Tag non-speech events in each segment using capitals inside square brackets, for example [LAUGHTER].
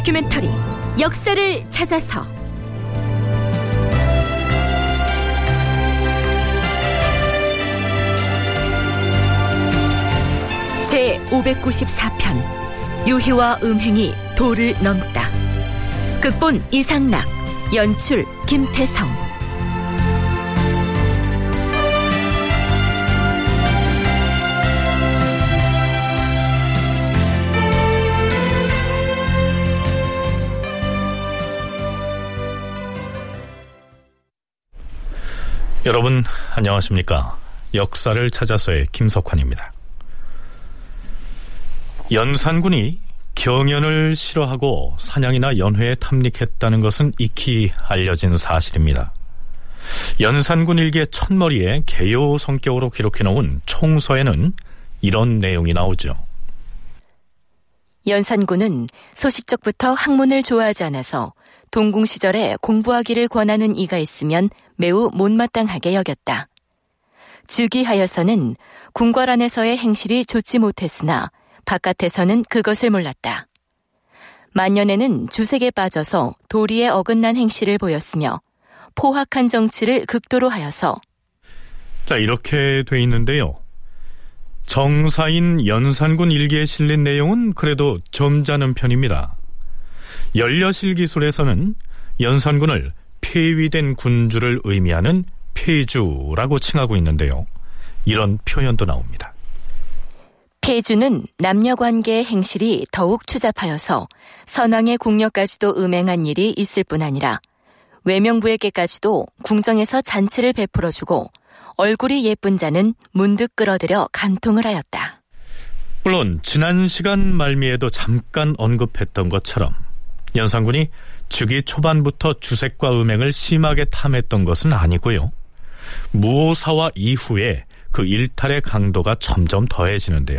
다큐멘터리 역사를 찾아서. 제 594편 유희와 음행이 도를 넘다. 극본 이상락 연출 김태성 여러분 안녕하십니까? 역사를 찾아서의 김석환입니다. 연산군이 경연을 싫어하고 사냥이나 연회에 탐닉했다는 것은 익히 알려진 사실입니다. 연산군 일기의 첫머리에 개요 성격으로 기록해 놓은 총서에는 이런 내용이 나오죠. 연산군은 소식적부터 학문을 좋아하지 않아서 동궁 시절에 공부하기를 권하는 이가 있으면 매우 못마땅하게 여겼다. 즉위하여서는 궁궐 안에서의 행실이 좋지 못했으나 바깥에서는 그것을 몰랐다. 만년에는 주색에 빠져서 도리에 어긋난 행실을 보였으며 포악한 정치를 극도로 하여서 자, 이렇게 돼 있는데요. 정사인 연산군 일기에 실린 내용은 그래도 점잖은 편입니다. 연려실 기술에서는 연산군을 폐위된 군주를 의미하는 폐주라고 칭하고 있는데요. 이런 표현도 나옵니다. 폐주는 남녀 관계의 행실이 더욱 추잡하여서 선왕의 궁녀까지도 음행한 일이 있을 뿐 아니라 외명부에게까지도 궁정에서 잔치를 베풀어주고 얼굴이 예쁜 자는 문득 끌어들여 간통을 하였다. 물론 지난 시간 말미에도 잠깐 언급했던 것처럼 연산군이 즉위 초반부터 주색과 음행을 심하게 탐했던 것은 아니고요. 무오사와 이후에 그 일탈의 강도가 점점 더해지는데요.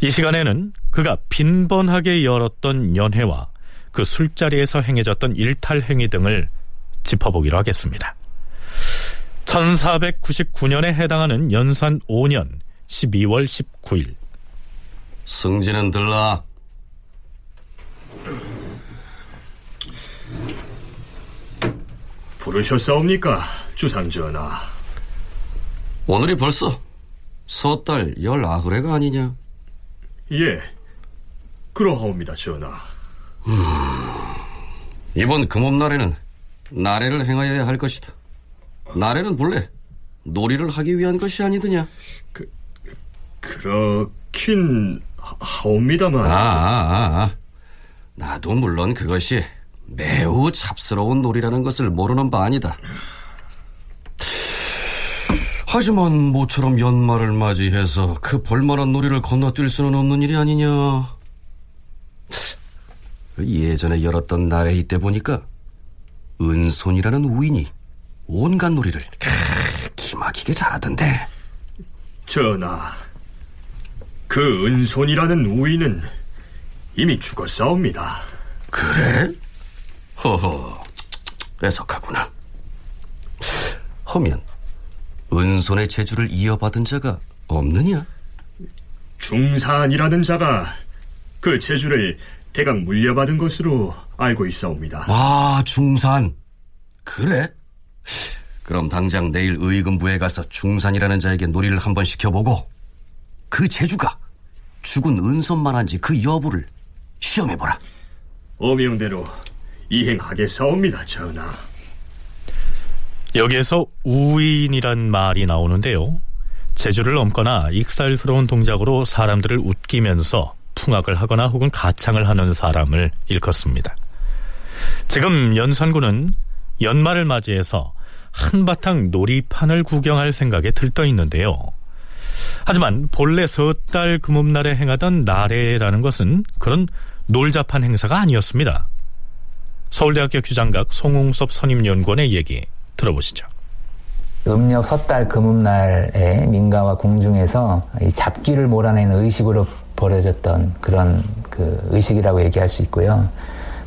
이 시간에는 그가 빈번하게 열었던 연회와 그 술자리에서 행해졌던 일탈 행위 등을 짚어보기로 하겠습니다. 1499년에 해당하는 연산 5년 12월 19일 승진은 들라. 부르셨사옵니까, 주상전하? 오늘이 벌써 서달 열아흐레가 아니냐? 예, 그러하옵니다, 전하. 이번 금업날에는 나래를 행하여야 할 것이다. 나래는 본래 놀이를 하기 위한 것이 아니더냐? 그렇긴 하- 하옵니다만. 아, 아, 아. 나도 물론 그것이 매우 잡스러운 놀이라는 것을 모르는 바 아니다. 하지만 모처럼 연말을 맞이해서 그 볼만한 놀이를 건너뛸 수는 없는 일이 아니냐. 그 예전에 열었던 나래 이 때 보니까 은손이라는 우인이 온갖 놀이를 크, 기막히게 잘하던데. 전하, 그 은손이라는 우인은 이미 죽었사옵니다. 그래? 허허, 애석하구나. 허면 은손의 재주를 이어받은 자가 없느냐? 중산이라는 자가 그 재주를 대강 물려받은 것으로 알고 있사옵니다. 아, 중산. 그래? 그럼 당장 내일 의금부에 가서 중산이라는 자에게 놀이를 한번 시켜보고 그 재주가 죽은 은손만한지 그 여부를 시험해보라. 어명대로 이행하겠사옵니다, 전하. 여기에서 우인이란 말이 나오는데요. 재주를 넘거나 익살스러운 동작으로 사람들을 웃기면서 풍악을 하거나 혹은 가창을 하는 사람을 일컫습니다. 지금 연산군은 연말을 맞이해서 한바탕 놀이판을 구경할 생각에 들떠 있는데요. 하지만 본래 섣달 금음날에 행하던 나래라는 것은 그런 놀잡한 행사가 아니었습니다. 서울대학교 규장각 송웅섭 선임연구원의 얘기 들어보시죠. 음력 섣달 금음날에 민가와 공중에서 이 잡기를 몰아내는 의식으로 벌어졌던 그런 그 의식이라고 얘기할 수 있고요.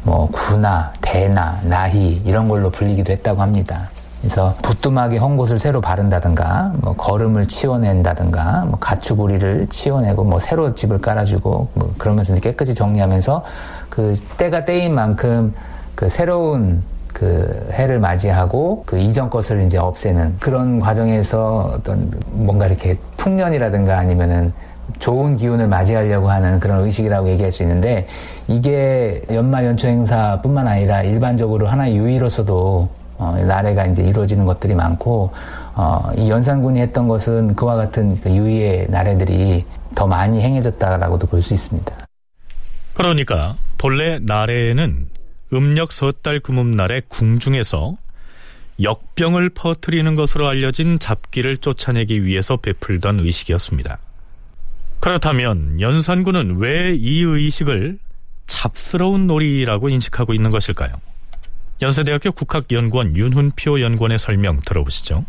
뭐 구나, 대나, 나희 이런 걸로 불리기도 했다고 합니다. 그래서 부뚜막에 헝겊을 새로 바른다든가, 뭐 거름을 치워낸다든가, 뭐 가축우리를 치워내고, 뭐 새로 집을 깔아주고, 뭐 그러면서 깨끗이 정리하면서 그 때가 때인 만큼 그 새로운 그 해를 맞이하고 그 이전 것을 이제 없애는 그런 과정에서 어떤 뭔가 이렇게 풍년이라든가 아니면은 좋은 기운을 맞이하려고 하는 그런 의식이라고 얘기할 수 있는데 이게 연말 연초 행사뿐만 아니라 일반적으로 하나의 유의로서도 어, 나래가 이제 이루어지는 것들이 많고 어, 이 연산군이 했던 것은 그와 같은 그 유의의 나래들이 더 많이 행해졌다라고도 볼 수 있습니다. 그러니까 본래 나래에는 음력 섣달 금음날에 궁중에서 역병을 퍼뜨리는 것으로 알려진 잡기를 쫓아내기 위해서 베풀던 의식이었습니다. 그렇다면 연산군은 왜 이 의식을 잡스러운 놀이라고 인식하고 있는 것일까요? 연세대학교 국학연구원 윤훈표 연구원의 설명 들어보시죠.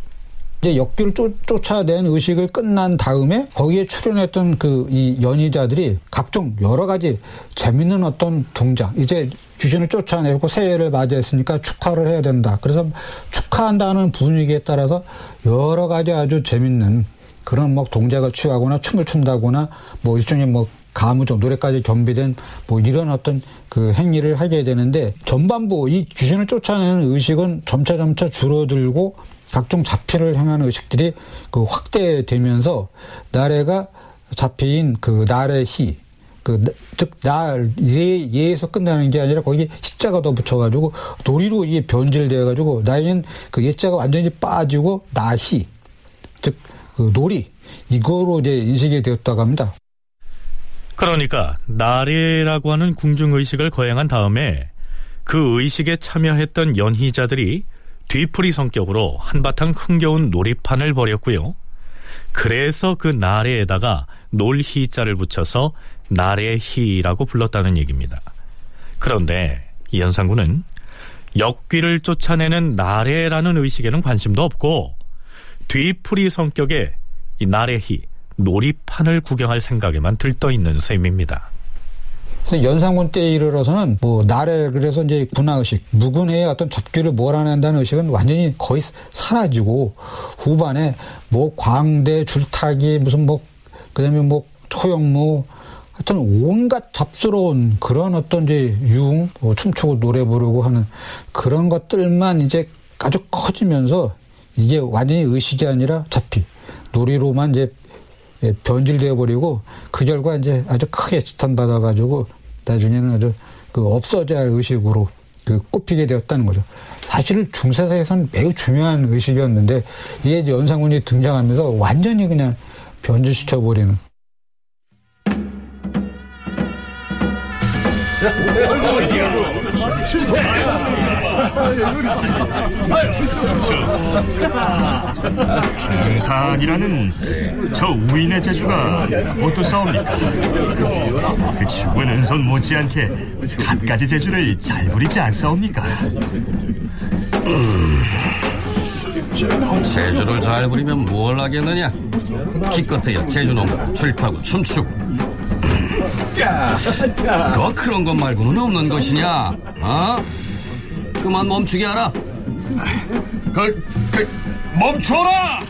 이제 역기를 쫓, 쫓아낸 의식을 끝난 다음에 거기에 출연했던 그 이 연희자들이 각종 여러 가지 재밌는 어떤 동작 이제 귀신을 쫓아내고 새해를 맞이했으니까 축하를 해야 된다. 그래서 축하한다는 분위기에 따라서 여러 가지 아주 재밌는 그런 뭐 동작을 취하거나 춤을 춘다거나 뭐 일종의 뭐 가무적 노래까지 겸비된 뭐 이런 어떤 그 행위를 하게 되는데 전반부 이 귀신을 쫓아내는 의식은 점차 점차 줄어들고 각종 잡피를 행하는 의식들이 그 확대되면서 나래가 잡히인 그 나래 희, 그, 즉, 나, 예, 예에서 끝나는 게 아니라 거기 시자가 더 붙여가지고 놀이로 이게 변질되어가지고 나이는 그 예자가 완전히 빠지고 나희, 즉, 그 놀이, 이거로 이제 인식이 되었다고 합니다. 그러니까 나래라고 하는 궁중의식을 거행한 다음에 그 의식에 참여했던 연희자들이 뒤풀이 성격으로 한바탕 흥겨운 놀이판을 벌였고요. 그래서 그 나래에다가 놀희자를 붙여서 나래희라고 불렀다는 얘기입니다. 그런데 이 연산군은 역귀를 쫓아내는 나래라는 의식에는 관심도 없고 뒤풀이 성격의 이 나래희, 놀이판을 구경할 생각에만 들떠 있는 셈입니다. 연산군 때에 이르러서는 뭐 나래 그래서 이제 군화의식 무군의 어떤 잡기를 몰아낸다는 의식은 완전히 거의 사라지고 후반에 뭐 광대 줄타기 무슨 뭐 그다음에 뭐 초영무 하여튼 온갖 잡스러운 그런 어떤 이제 융뭐 춤추고 노래 부르고 하는 그런 것들만 이제 아주 커지면서 이게 완전히 의식이 아니라 잡기 놀이로만 이제 변질되어 버리고 그 결과 이제 아주 크게 지탄받아 가지고 나중에는 아주 그 없어져야 할 의식으로 그 꼽히게 되었다는 거죠. 사실 중세사에서는 매우 중요한 의식이었는데 이게 연상군이 등장하면서 완전히 그냥 변질시켜 버리는. 중산이라는 저 우인의 재주가 어떻사옵니까? 그 죽은 은손 못지않게 갖가지 재주를 잘 부리지 않사옵니까? 제주를 잘 부리면 뭘 하겠느냐? 기껏해야 제주놈과 출타고 춤추고 그 그런 것 말고는 없는 것이냐? 어? 그만 멈추게 하라. 그, 그 멈춰라!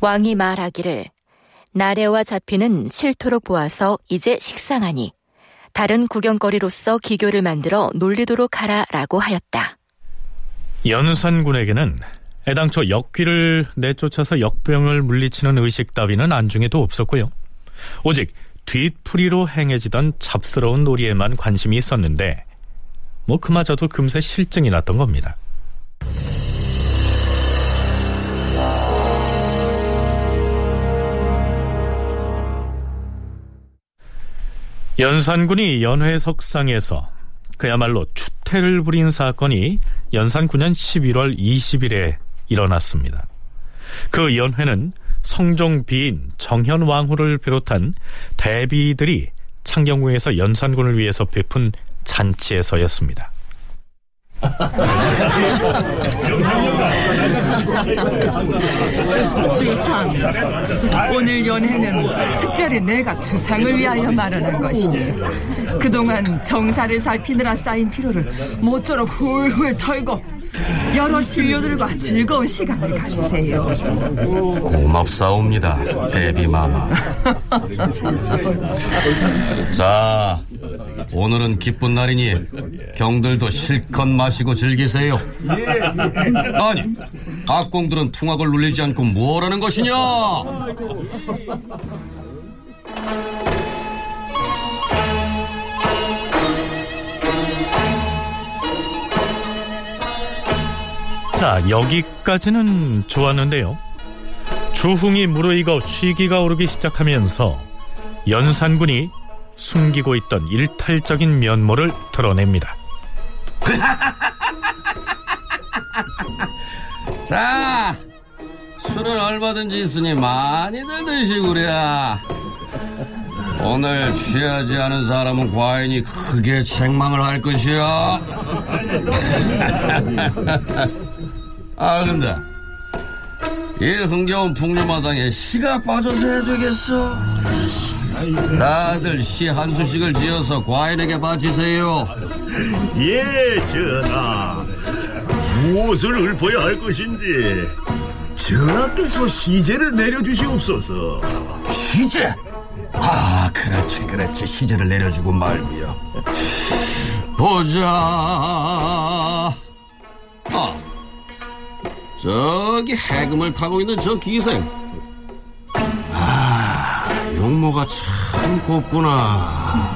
왕이 말하기를 나래와 잡히는 싫도록 보아서 이제 식상하니 다른 구경거리로서 기교를 만들어 놀리도록 하라라고 하였다. 연산군에게는 애당초 역귀를 내쫓아서 역병을 물리치는 의식 따위는 안중에도 없었고요. 오직 뒷풀이로 행해지던 잡스러운 놀이에만 관심이 있었는데 뭐 그마저도 금세 실증이 났던 겁니다. 연산군이 연회석상에서 그야말로 추태를 부린 사건이 연산 9년 11월 20일에 일어났습니다. 그 연회는 성종 비인 정현 왕후를 비롯한 대비들이 창경궁에서 연산군을 위해서 베푼 잔치에서였습니다. 주상, 오늘 연회는 특별히 내가 주상을 위하여 마련한 것이니 그동안 정사를 살피느라 쌓인 피로를 모쪼록 훌훌 털고 여러 신료들과 즐거운 시간을 가지세요. 고맙사옵니다, 대비마마. 자, 오늘은 기쁜 날이니 경들도 실컷 마시고 즐기세요. 아니, 각공들은 풍악을 눌리지 않고 뭐라는 것이냐? 자, 여기까지는 좋았는데요. 주흥이 무르익어 취기가 오르기 시작하면서 연산군이 숨기고 있던 일탈적인 면모를 드러냅니다. [LAUGHS] 자, 술은 얼마든지 있으니 많이들 드시구려. 오늘 취하지 않은 사람은 과인이 크게 책망을 할 것이야. [LAUGHS] 아, 근데 이 흥겨운 풍류마당에 시가 빠져서 해야 되겠어. 다들 시 한 수씩을 지어서 과인에게 바치세요. 예, 전하. 무엇을 읊어야 할 것인지 전하께서 시제를 내려주시옵소서. 시제? 아, 그렇지, 그렇지. 시제를 내려주고 말이야. 보자. 아, 저기 해금을 타고 있는 저 기생. 아, 용모가 참 곱구나.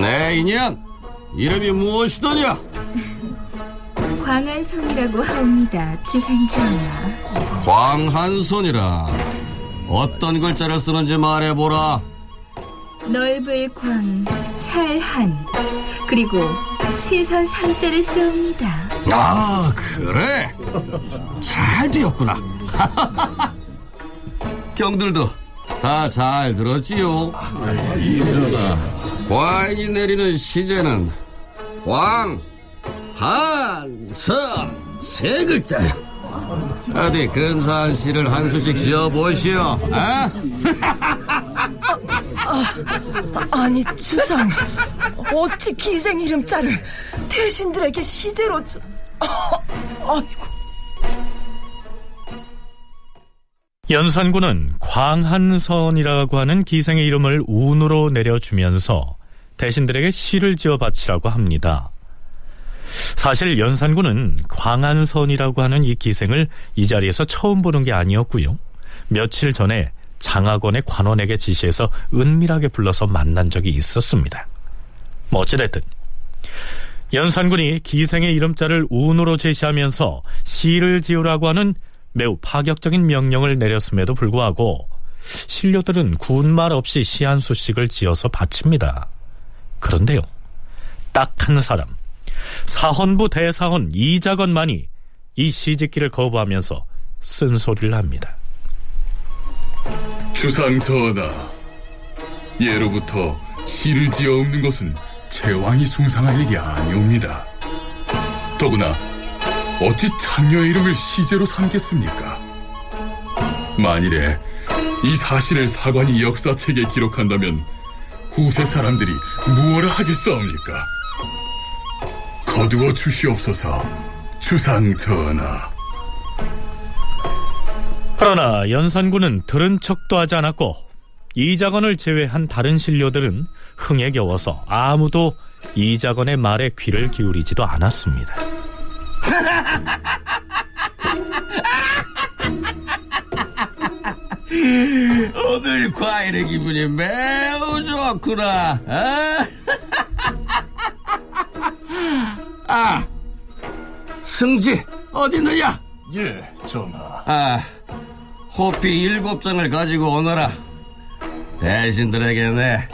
내 인연, 이름이 무엇이더냐? 광안성이라고 하옵니다, 주상전하. 광한손이라. 어떤 글자를 쓰는지 말해보라. 넓을 광, 찰한, 그리고 시선 삼자를 쓰옵니다. 아, 그래? 잘 되었구나. [LAUGHS] 경들도 다 잘 들었지요? 과인이 내리는 시제는 광, 한, 성, 세 글자야. 어디 근사한 시를 한 수씩 지어보시오. 아? 아니 주상, 어찌 기생 이름자를 대신들에게 시제로 주... 아, 아이고. 연산군은 광한선이라고 하는 기생의 이름을 운으로 내려주면서 대신들에게 시를 지어 바치라고 합니다. 사실 연산군은 광한선이라고 하는 이 기생을 이 자리에서 처음 보는 게 아니었고요. 며칠 전에 장학원의 관원에게 지시해서 은밀하게 불러서 만난 적이 있었습니다. 뭐 어찌됐든 연산군이 기생의 이름자를 운으로 제시하면서 시를 지으라고 하는 매우 파격적인 명령을 내렸음에도 불구하고 신료들은 군말 없이 시 한 수씩을 지어서 바칩니다. 그런데요, 딱 한 사람, 사헌부 대사헌 이자건만이 이 시짓기를 거부하면서 쓴소리를 합니다. 주상 전하, 예로부터 시를 지어 읊는 것은 제왕이 숭상할 일이 아니옵니다. 더구나 어찌 창녀의 이름을 시제로 삼겠습니까? 만일에 이 사실을 사관이 역사책에 기록한다면 후세 사람들이 무엇을 하겠사옵니까? 거두어 주시옵소서, 주상 전하. 그러나 연산군은 들은 척도 하지 않았고 이자건을 제외한 다른 신료들은 흥에 겨워서 아무도 이자건의 말에 귀를 기울이지도 않았습니다. [LAUGHS] 오늘 과일의 기분이 매우 좋구나. 어? [LAUGHS] 아, 승지 어디 있느냐? 예, 전하. 아, 호피 일곱 장을 가지고 오너라. 대신들에게 내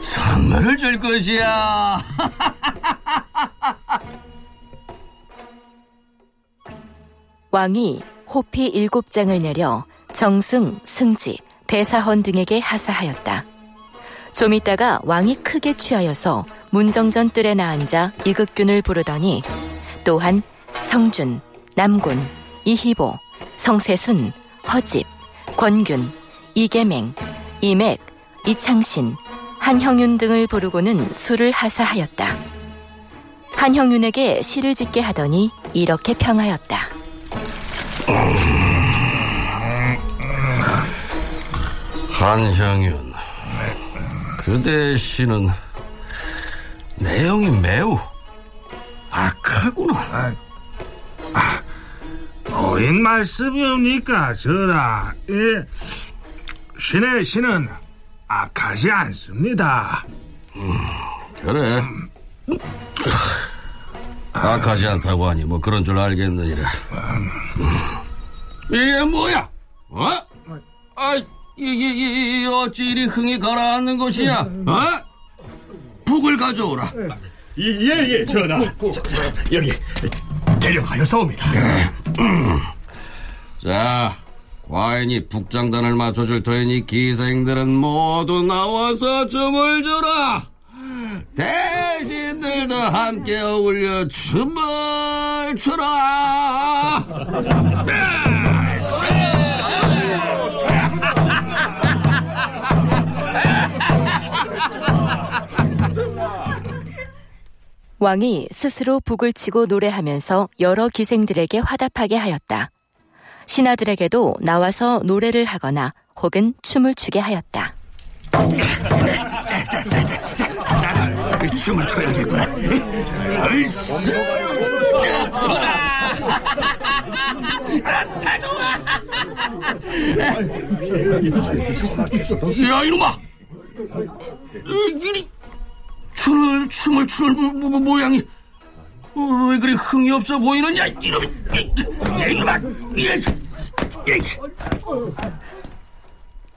선물을 줄 것이야. [LAUGHS] 왕이 호피 일곱 장을 내려 정승, 승지, 대사헌 등에게 하사하였다. 좀 있다가 왕이 크게 취하여서 문정전 뜰에 나앉아 이극균을 부르더니 또한 성준, 남군, 이희보, 성세순, 허집, 권균, 이계맹, 이맥, 이창신, 한형윤 등을 부르고는 수를 하사하였다. 한형윤에게 시를 짓게 하더니 이렇게 평하였다. 한향윤, 그대 시는 내용이 매우 악하구나. 어인 말씀이옵니까, 전하? 예, 신의 신은 악하지 않습니다. 그래. 악하지 않다고 하니 뭐 그런 줄 알겠느니라. 이게 뭐야? 어? 아, 이게, 이게 어찌 이리 흥이 가라앉는 것이냐? 어? 북을 가져오라. 예, 예, 전하. 자, 자, 여기 대령하여 사옵니다. 자, 과인이 북장단을 맞춰줄 터이니 기생들은 모두 나와서 춤을 추라. 대신들도 함께 어울려 춤을 추라. 왕이 스스로 북을 치고 노래하면서 여러 기생들에게 화답하게 하였다. 신하들에게도 나와서 노래를 하거나 혹은 춤을 추게 하였다. 나는 춤을 춰야겠구나. 야 이놈아! 이리 춤을 춤을 추는 모, 모, 모양이 어, 왜 그리 흥이 없어 보이느냐 이놈이 야 이놈아! 야,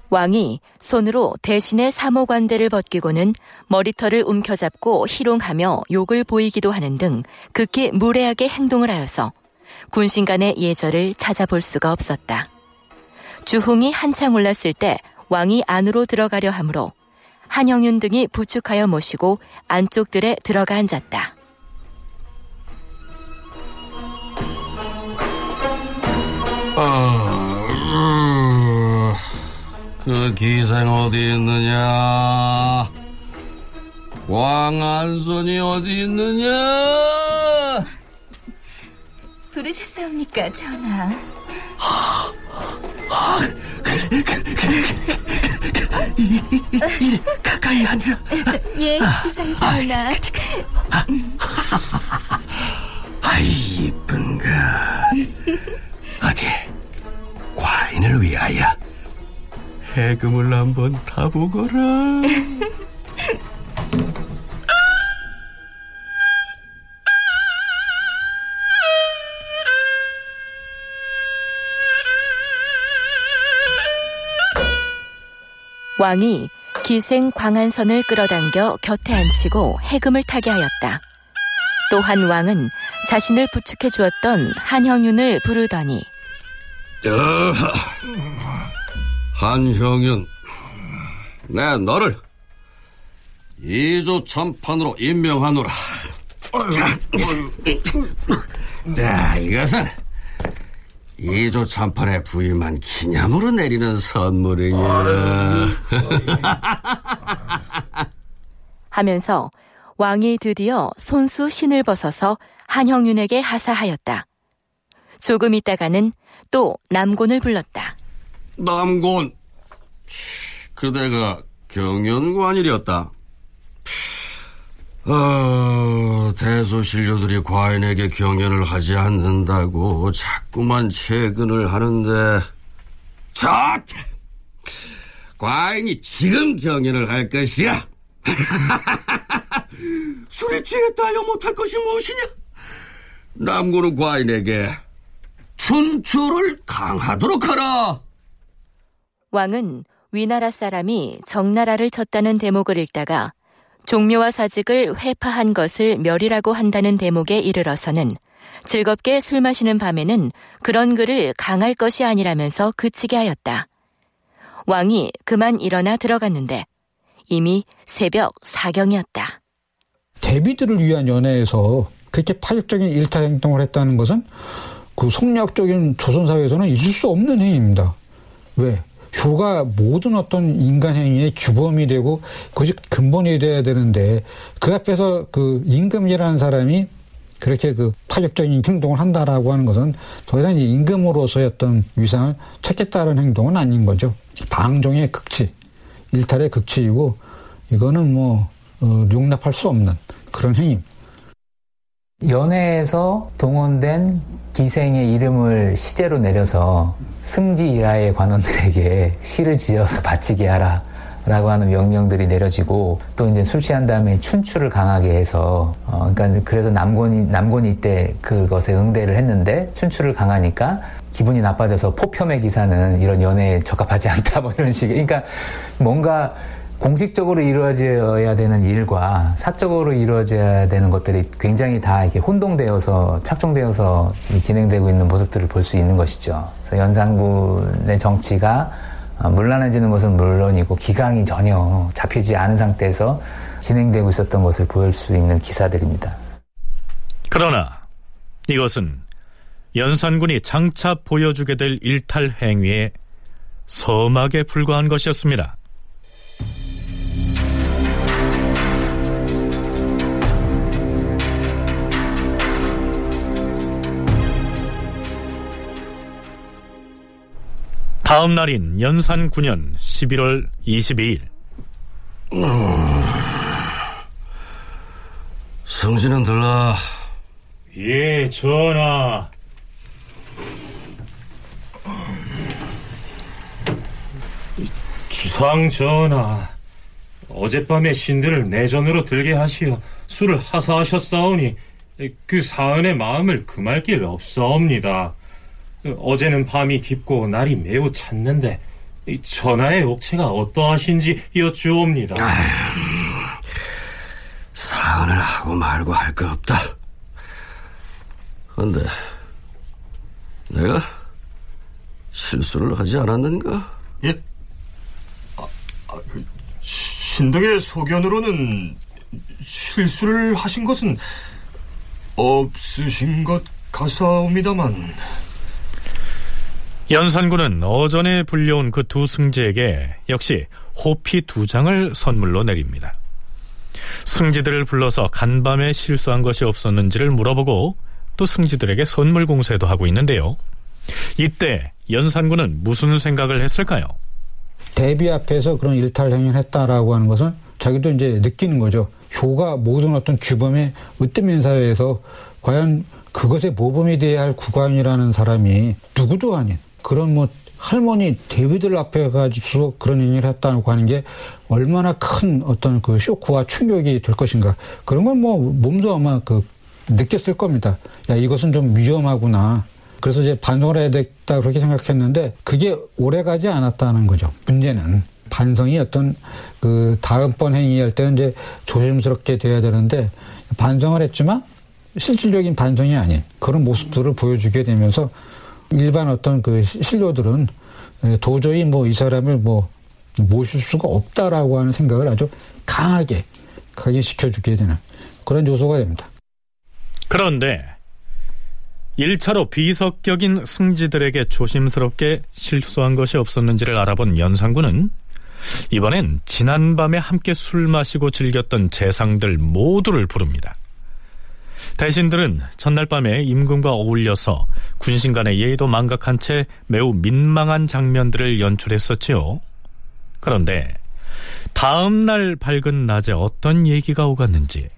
왕이 손으로 대신의 사모관대를 벗기고는 머리털을 움켜잡고 희롱하며 욕을 보이기도 하는 등 극히 무례하게 행동을 하여서 군신 간의 예절을 찾아볼 수가 없었다. 주홍이 한창 올랐을 때 왕이 안으로 들어가려 하므로 한영윤 등이 부축하여 모시고 안쪽들에 들어가 앉았다. 아, 그 기생 어디 있느냐? 왕안손이 어디 있느냐? 부르셨사옵니까, 전하? 이리 가까이 앉아. 예, 주상 전하. 아이 이쁜가. 어디 과인을 위하여 해금을 한번 타보거라. 왕이 기생 광한선을 끌어당겨 곁에 앉히고 해금을 타게 하였다. 또한 왕은 자신을 부축해 주었던 한형윤을 부르더니. 한형윤, 내 너를 이조 참판으로 임명하노라. 자, 자, 이것은 이조 참판에 부임한 기념으로 내리는 선물이냐. [LAUGHS] 하면서 왕이 드디어 손수 신을 벗어서 한형윤에게 하사하였다. 조금 있다가는 또 남곤을 불렀다. 남곤, 그대가 경연관이었다. 어, 대소신료들이 과인에게 경연을 하지 않는다고 자꾸만 채근을 하는데, 자, 과인이 지금 경연을 할 것이야. [LAUGHS] 술에 취했다여 못할 것이 무엇이냐? 남고는 과인에게 춘추를 강하도록 하라. 왕은 위나라 사람이 정나라를 쳤다는 대목을 읽다가 종묘와 사직을 회파한 것을 멸이라고 한다는 대목에 이르러서는 즐겁게 술 마시는 밤에는 그런 글을 강할 것이 아니라면서 그치게 하였다. 왕이 그만 일어나 들어갔는데 이미 새벽 사경이었다. 대비들을 위한 연애에서 그렇게 파격적인 일타 행동을 했다는 것은 그 속력적인 조선사회에서는 있을 수 없는 행위입니다. 왜? 효가 모든 어떤 인간 행위의 규범이 되고 그것이 근본이 돼야 되는데 그 앞에서 그 임금이라는 사람이 그렇게 그 파격적인 행동을 한다라고 하는 것은 더 이상 임금으로서의 어떤 위상을 찾겠다는 행동은 아닌 거죠. 방종의 극치, 일탈의 극치이고 이거는 뭐 어, 용납할 수 없는 그런 행위. 연회에서 동원된 기생의 이름을 시제로 내려서 승지 이하의 관원들에게 시를 지어서 바치게 하라. 라고 하는 명령들이 내려지고 또 이제 술 취한 다음에 춘추를 강하게 해서 어 그러니까 그래서 남곤이 남곤이 때 그것에 응대를 했는데 춘추를 강하니까 기분이 나빠져서 포편의 기사는 이런 연애에 적합하지 않다 뭐 이런 식의 그러니까 뭔가 공식적으로 이루어져야 되는 일과 사적으로 이루어져야 되는 것들이 굉장히 다 이렇게 혼동되어서 착종되어서 진행되고 있는 모습들을 볼 수 있는 것이죠. 그래서 연산군의 정치가 물란해지는 것은 물론이고 기강이 전혀 잡히지 않은 상태에서 진행되고 있었던 것을 보일 수 있는 기사들입니다. 그러나 이것은 연산군이 장차 보여주게 될 일탈 행위에 서막에 불과한 것이었습니다. 다음 날인 연산 9년 11월 22일. 성진은 들라. 예, 전하. 주상 전하, 어젯밤에 신들을 내전으로 들게 하시어 술을 하사하셨사오니 그 사은의 마음을 금할 길 없사옵니다. 어제는 밤이 깊고 날이 매우 찼는데 전하의 옥체가 어떠하신지 여쭈옵니다. 사은을 하고 말고 할 거 없다. 그런데 내가 실수를 하지 않았는가? 예? 아, 아, 그 신덕의 소견으로는 실수를 하신 것은 없으신 것 같사옵니다만 연산군은 어전에 불려온 그 두 승지에게 역시 호피 두 장을 선물로 내립니다. 승지들을 불러서 간밤에 실수한 것이 없었는지를 물어보고 또 승지들에게 선물 공세도 하고 있는데요. 이때 연산군은 무슨 생각을 했을까요? 대비 앞에서 그런 일탈 행위를 했다라고 하는 것은 자기도 이제 느끼는 거죠. 효가 모든 어떤 규범의 으뜸인 사회에서 과연 그것에 모범이 돼야 할 국왕이라는 사람이 누구도 아닌 그런 뭐 할머니 대비들 앞에 가지고 그런 행위를 했다고 하는 게 얼마나 큰 어떤 그 쇼크와 충격이 될 것인가. 그런 건 뭐 몸소 아마 그 느꼈을 겁니다. 야, 이것은 좀 위험하구나. 그래서 이제 반성을 해야 되겠다 그렇게 생각했는데 그게 오래 가지 않았다는 거죠. 문제는 반성이 어떤 그 다음번 행위할 때는 이제 조심스럽게 돼야 되는데 반성을 했지만 실질적인 반성이 아닌 그런 모습들을 보여주게 되면서 일반 어떤 그 신료들은 도저히 뭐 이 사람을 뭐 모실 수가 없다라고 하는 생각을 아주 강하게 각인시켜주게 되는 그런 요소가 됩니다. 그런데 1차로 비석격인 승지들에게 조심스럽게 실수한 것이 없었는지를 알아본 연산군은 이번엔 지난밤에 함께 술 마시고 즐겼던 재상들 모두를 부릅니다. 대신들은 전날 밤에 임금과 어울려서 군신 간의 예의도 망각한 채 매우 민망한 장면들을 연출했었지요. 그런데 다음 날 밝은 낮에 어떤 얘기가 오갔는지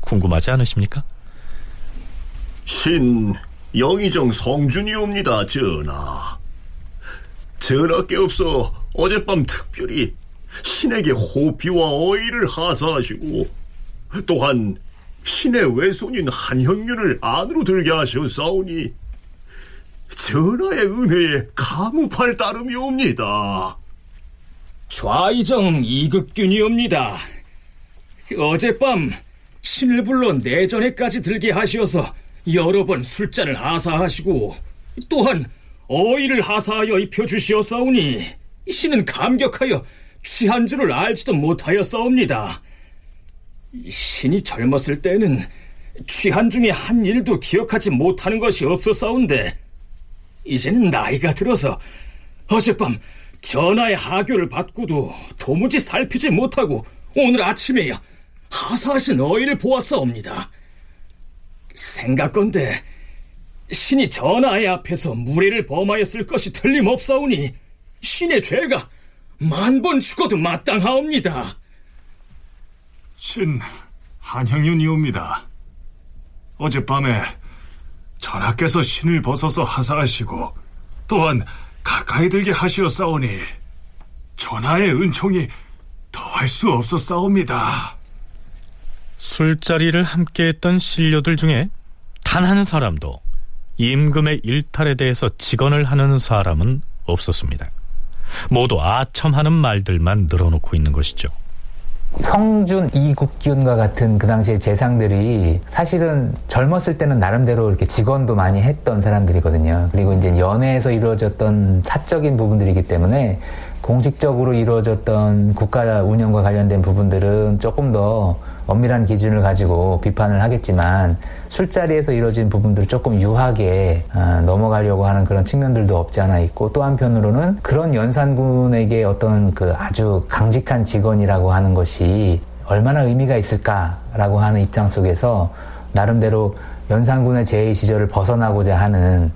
궁금하지 않으십니까? 신 영의정 성준이옵니다, 전하. 전하께 없어 어젯밤 특별히 신에게 호피와 어의를 하사하시고 또한 신의 외손인 한형균을 안으로 들게 하셨사오니 전하의 은혜에 가무팔 따름이옵니다. 좌의정 이극균이옵니다. 어젯밤 신을 불러 내전에까지 들게 하시어서 여러 번 술잔을 하사하시고 또한 어의를 하사하여 입혀 주시었사오니 신은 감격하여 취한 줄을 알지도 못하였사옵니다. 신이 젊었을 때는 취한 중에 한 일도 기억하지 못하는 것이 없었사온데 이제는 나이가 들어서 어젯밤 전하의 하교를 받고도 도무지 살피지 못하고 오늘 아침에야 하사하신 어의를 보았사옵니다. 생각건대 신이 전하의 앞에서 무례를 범하였을 것이 틀림없사오니 신의 죄가 만번 죽어도 마땅하옵니다. 신 한형윤이옵니다. 어젯밤에 전하께서 신을 벗어서 하사하시고 또한 가까이 들게 하시었사오니 전하의 은총이 더할 수 없었사옵니다. 술자리를 함께했던 신료들 중에 단 한 사람도 임금의 일탈에 대해서 직언을 하는 사람은 없었습니다. 모두 아첨하는 말들만 늘어놓고 있는 것이죠. 성준 이국기운과 같은 그 당시의 재상들이 사실은 젊었을 때는 나름대로 이렇게 직원도 많이 했던 사람들이거든요. 그리고 이제 연애에서 이루어졌던 사적인 부분들이기 때문에 공식적으로 이루어졌던 국가 운영과 관련된 부분들은 조금 더 엄밀한 기준을 가지고 비판을 하겠지만 술자리에서 이루어진 부분들 조금 유하게 아, 넘어가려고 하는 그런 측면들도 없지 않아 있고 또 한편으로는 그런 연산군에게 어떤 그 아주 강직한 직원이라고 하는 것이 얼마나 의미가 있을까라고 하는 입장 속에서 나름대로 연산군의 제의 시절을 벗어나고자 하는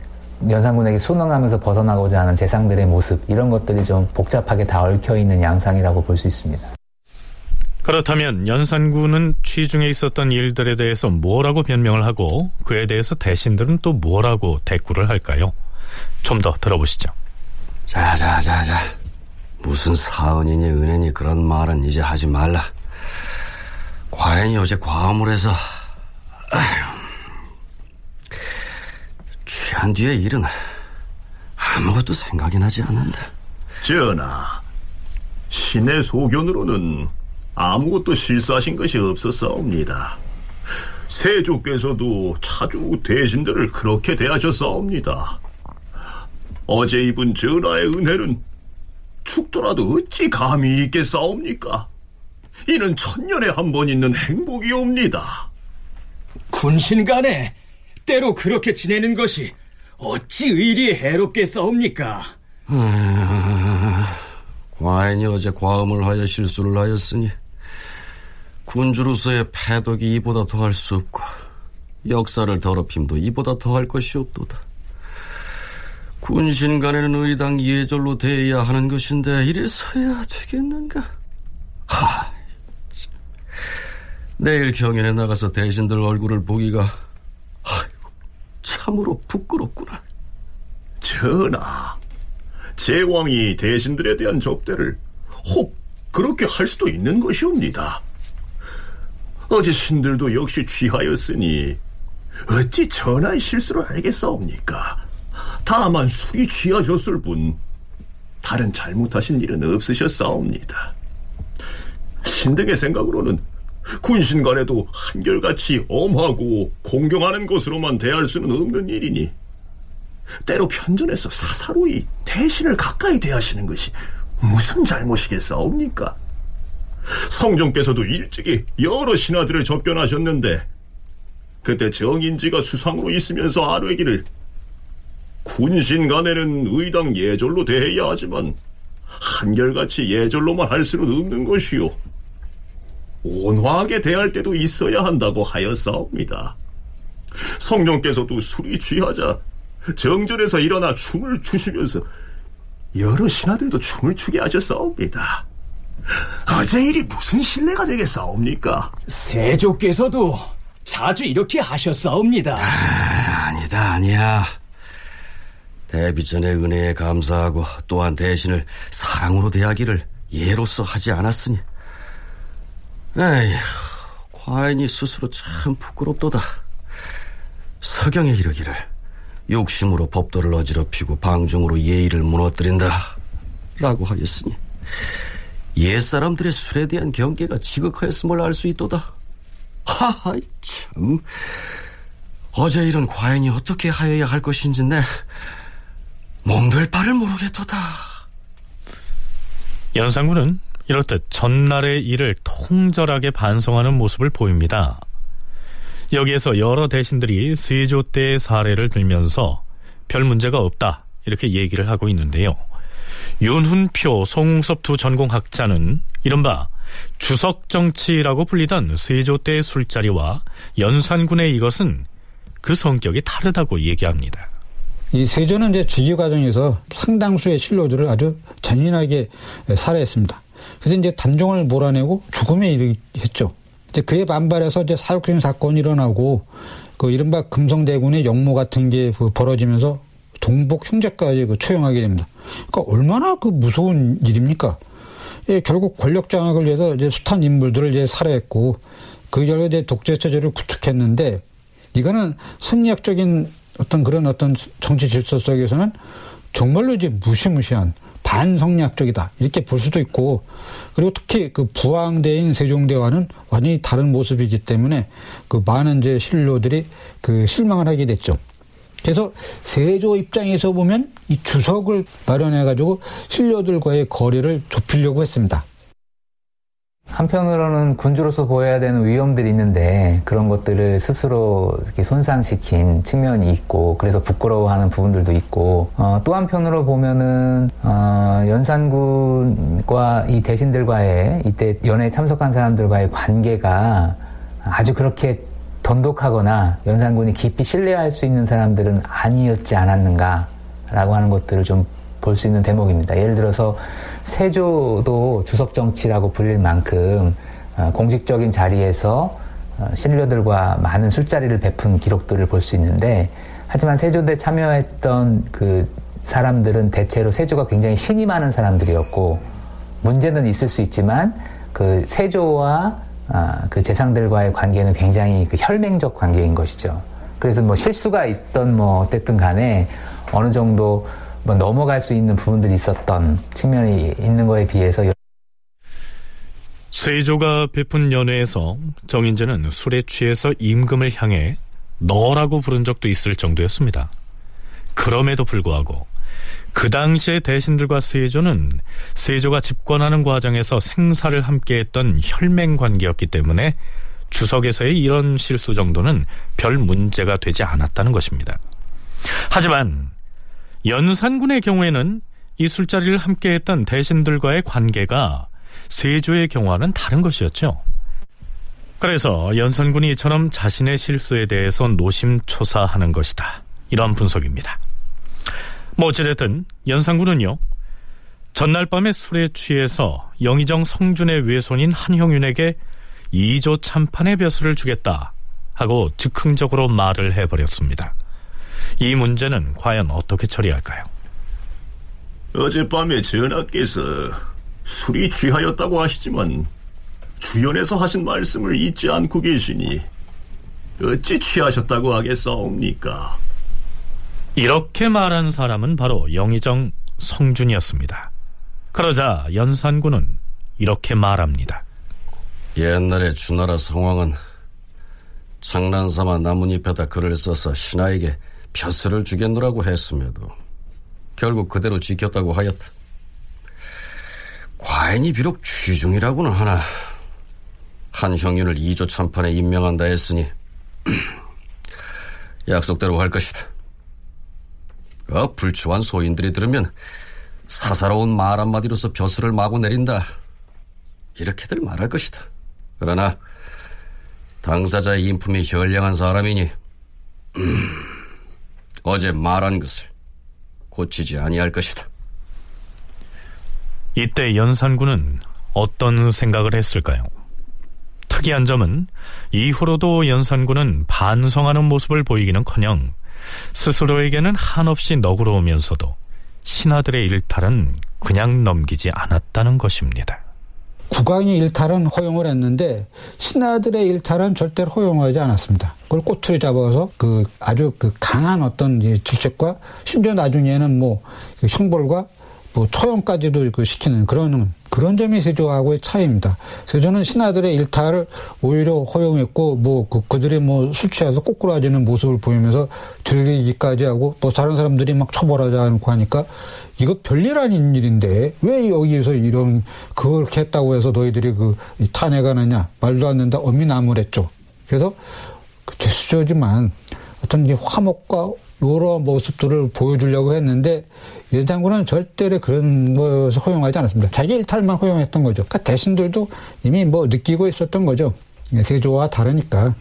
연산군에게 순응하면서 벗어나고자 하는 재상들의 모습 이런 것들이 좀 복잡하게 다 얽혀 있는 양상이라고 볼 수 있습니다. 그렇다면 연산군은 취중에 있었던 일들에 대해서 뭐라고 변명을 하고 그에 대해서 대신들은 또 뭐라고 대꾸를 할까요? 좀 더 들어보시죠. 자자자자 무슨 사은이니 은혜니 그런 말은 이제 하지 말라. 과연이 어제 과음을 해서 아휴, 취한 뒤의 일은 아무것도 생각이 나지 않는다. 전하, 신의 소견으로는 아무것도 실수하신 것이 없었사옵니다. 세조께서도 차주 대신들을 그렇게 대하셨사옵니다. 어제 입은 전하의 은혜는 죽더라도 어찌 감히 있겠사옵니까? 이는 천년에 한 번 있는 행복이옵니다. 군신 간에 때로 그렇게 지내는 것이 어찌 의리에 해롭겠사옵니까? 아, 과인이 어제 과음을 하여 실수를 하였으니 군주로서의 패덕이 이보다 더할 수 없고 역사를 더럽힘도 이보다 더할 것이 없도다. 군신 간에는 의당 예절로 대해야 하는 것인데 이래서야 되겠는가? 하, 참. 내일 경연에 나가서 대신들 얼굴을 보기가 아이고, 참으로 부끄럽구나. 전하, 제왕이 대신들에 대한 접대를 혹 그렇게 할 수도 있는 것이옵니다. 어제 신들도 역시 취하였으니 어찌 전하의 실수를 알겠사옵니까? 다만 술이 취하셨을 뿐 다른 잘못하신 일은 없으셨사옵니다. 신등의 생각으로는 군신 간에도 한결같이 엄하고 공경하는 것으로만 대할 수는 없는 일이니 때로 편전해서 사사로이 대신을 가까이 대하시는 것이 무슨 잘못이겠사옵니까? 성종께서도 일찍이 여러 신하들을 접견하셨는데 그때 정인지가 수상으로 있으면서 아뢰기를 군신 간에는 의당 예절로 대해야 하지만 한결같이 예절로만 할 수는 없는 것이요 온화하게 대할 때도 있어야 한다고 하였사옵니다. 성종께서도 술이 취하자 정전에서 일어나 춤을 추시면서 여러 신하들도 춤을 추게 하셨사옵니다. 어제 일이 무슨 신뢰가 되겠사옵니까? 세조께서도 자주 이렇게 하셨사옵니다. 아, 아니다, 아니야. 대비전의 은혜에 감사하고 또한 대신을 사랑으로 대하기를 예로서 하지 않았으니. 에휴, 과인이 스스로 참 부끄럽도다. 서경에 이르기를 욕심으로 법도를 어지럽히고 방종으로 예의를 무너뜨린다. 라고 하였으니 옛사람들의 술에 대한 경계가 지극하였음을 알 수 있도다. 하하, 참. 어제 일은 과연이 어떻게 하여야 할 것인지 내 몸될 바를 모르겠도다. 연산군은 이렇듯 전날의 일을 통절하게 반성하는 모습을 보입니다. 여기에서 여러 대신들이 세조 때의 사례를 들면서 별 문제가 없다 이렇게 얘기를 하고 있는데요. 윤훈표, 송웅섭 두 전공학자는 이른바 주석 정치라고 불리던 세조 때의 술자리와 연산군의 이것은 그 성격이 다르다고 얘기합니다. 이 세조는 이제 지지 과정에서 상당수의 신료들을 아주 잔인하게 살해했습니다. 그래서 이제 단종을 몰아내고 죽음에 이르했죠. 이제 그에 반발해서 이제 사육생 사건이 일어나고 그 이른바 금성대군의 역모 같은 게그 벌어지면서 동복 형제까지 그 처형하게 됩니다. 그러니까 얼마나 그 무서운 일입니까? 예, 결국 권력 장악을 위해서 이제 숱한 인물들을 이제 살해했고 그 결과 이제 독재 체제를 구축했는데 이거는 승리학적인 어떤 그런 어떤 정치 질서 속에서는 정말로 이제 무시무시한 반성리학적이다 이렇게 볼 수도 있고 그리고 특히 그 부왕대인 세종대와는 완전히 다른 모습이기 때문에 그 많은 이제 신료들이 그 실망을 하게 됐죠. 그래서 세조 입장에서 보면 이 주석을 마련해 가지고 신료들과의 거리를 좁히려고 했습니다. 한편으로는 군주로서 보여야 되는 위험들이 있는데 그런 것들을 스스로 손상시킨 측면이 있고 그래서 부끄러워하는 부분들도 있고 어, 또 한편으로 보면은 어, 연산군과 이 대신들과의 이때 연회에 참석한 사람들과의 관계가 아주 그렇게 돈독하거나 연산군이 깊이 신뢰할 수 있는 사람들은 아니었지 않았는가라고 하는 것들을 좀 볼 수 있는 대목입니다. 예를 들어서 세조도 주석 정치라고 불릴 만큼 어, 공식적인 자리에서 어, 신료들과 많은 술자리를 베푼 기록들을 볼 수 있는데 하지만 세조대 참여했던 그 사람들은 대체로 세조가 굉장히 신이 많은 사람들이었고 문제는 있을 수 있지만 그 세조와 아, 그 재상들과의 관계는 굉장히 그 혈맹적 관계인 것이죠. 그래서 뭐 실수가 있던 뭐 어쨌든 간에 어느 정도 뭐 넘어갈 수 있는 부분들이 있었던 측면이 있는 거에 비해서 세조가 베푼 연회에서 정인재는 술에 취해서 임금을 향해 너라고 부른 적도 있을 정도였습니다. 그럼에도 불구하고 그 당시의 대신들과 세조는 세조가 집권하는 과정에서 생사를 함께했던 혈맹 관계였기 때문에 주석에서의 이런 실수 정도는 별 문제가 되지 않았다는 것입니다. 하지만 연산군의 경우에는 이 술자리를 함께했던 대신들과의 관계가 세조의 경우와는 다른 것이었죠. 그래서 연산군이 이처럼 자신의 실수에 대해서 노심초사하는 것이다. 이런 분석입니다. 뭐 어찌됐든 연산군은요. 전날 밤에 술에 취해서 영의정 성준의 외손인 한형윤에게 2조 참판의 벼슬을 주겠다 하고 즉흥적으로 말을 해버렸습니다. 이 문제는 과연 어떻게 처리할까요? 어젯밤에 전하께서 술이 취하였다고 하시지만 주연에서 하신 말씀을 잊지 않고 계시니 어찌 취하셨다고 하겠사옵니까? 이렇게 말한 사람은 바로 영의정 성준이었습니다. 그러자 연산군은 이렇게 말합니다. 옛날에 주나라 상황은 장난삼아 나뭇잎에다 글을 써서 신하에게 벼슬을 주겠노라고 했음에도 결국 그대로 지켰다고 하였다. 과인이 비록 취중이라고는 하나 한 형윤을 2조 참판에 임명한다 했으니 [CLEARS THROAT] 약속대로 할 것이다. 그 불추한 소인들이 들으면 사사로운 말 한마디로서 벼슬을 마구 내린다. 이렇게들 말할 것이다. 그러나 당사자의 인품이 현량한 사람이니 음, 어제 말한 것을 고치지 아니할 것이다. 이때 연산군은 어떤 생각을 했을까요? 특이한 점은 이후로도 연산군은 반성하는 모습을 보이기는커녕 스스로에게는 한없이 너그러우면서도 신하들의 일탈은 그냥 넘기지 않았다는 것입니다. 국왕의 일탈은 허용을 했는데 신하들의 일탈은 절대로 허용하지 않았습니다. 그걸 꼬투리 잡아서 그 아주 그 강한 어떤 질책과 심지어 나중에는 뭐그 형벌과 뭐 처형까지도 그 시키는 그런 그런 점이 세조하고의 차이입니다. 세조는 신하들의 일탈을 오히려 허용했고 뭐 그, 그들이 뭐술 취해서 꼬꾸라지는 모습을 보이면서 즐기기까지 하고 또 다른 사람들이 막 처벌하지 않고 하니까 이거 별일 아닌 일인데 왜 여기에서 이런 그걸 했다고 해서 너희들이 그 탄핵하느냐 말도 안 된다 엄히 나무랬죠. 그래서 그 제스처지만 어떤 게 화목과 여러 모습들을 보여주려고 했는데 연장군은 절대로 그런 것을 허용하지 않았습니다. 자기 일탈만 허용했던 거죠. 그러니까 대신들도 이미 뭐 느끼고 있었던 거죠. 세조와 다르니까.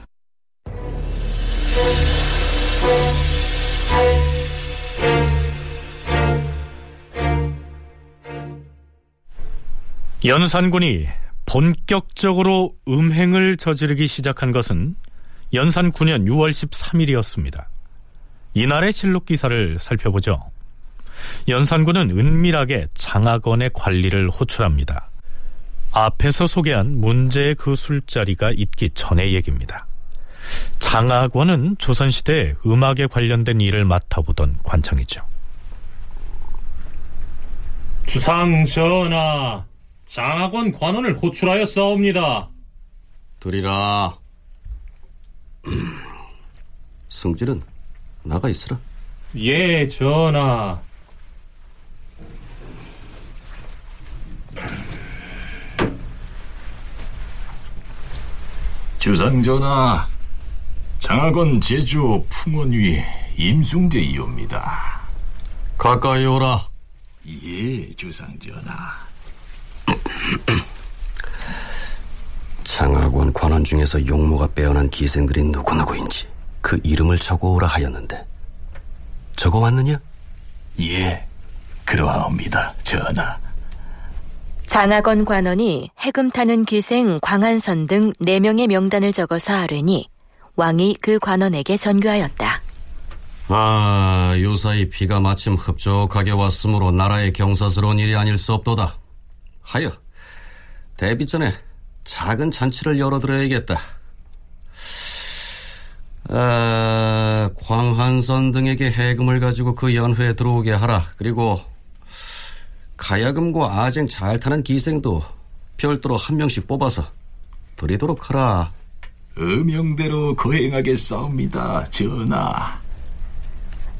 연산군이 본격적으로 음행을 저지르기 시작한 것은 연산 9년 6월 13일이었습니다. 이날의 실록 기사를 살펴보죠. 연산군은 은밀하게 장학원의 관리를 호출합니다. 앞에서 소개한 문제의 그 술자리가 있기 전의 얘기입니다. 장학원은 조선시대 음악에 관련된 일을 맡아보던 관청이죠. 주상 전하, 장학원 관원을 호출하여 싸웁니다. 들이라. 승질은 나가 있으라. 예, 전하. 주상전하, 장학원 제주 풍원위 임승재이옵니다. 가까이 오라. 예, 주상전하. 장학원 관원 중에서 용모가 빼어난 기생들이 누구누구인지 그 이름을 적어오라 하였는데 적어왔느냐? 예, 그러하옵니다, 전하. 장학원 관원이 해금 타는 기생 광한선 등 4명의 명단을 적어서 아뢰니 왕이 그 관원에게 전교하였다. 아, 요사이 비가 마침 흡족하게 왔으므로 나라의 경사스러운 일이 아닐 수 없도다. 하여 대비 전에 작은 잔치를 열어드려야겠다. 아, 광한선 등에게 해금을 가지고 그 연회에 들어오게 하라. 그리고 가야금과 아쟁 잘 타는 기생도 별도로 한 명씩 뽑아서 드리도록 하라. 음영대로 거행하겠사옵니다, 전하.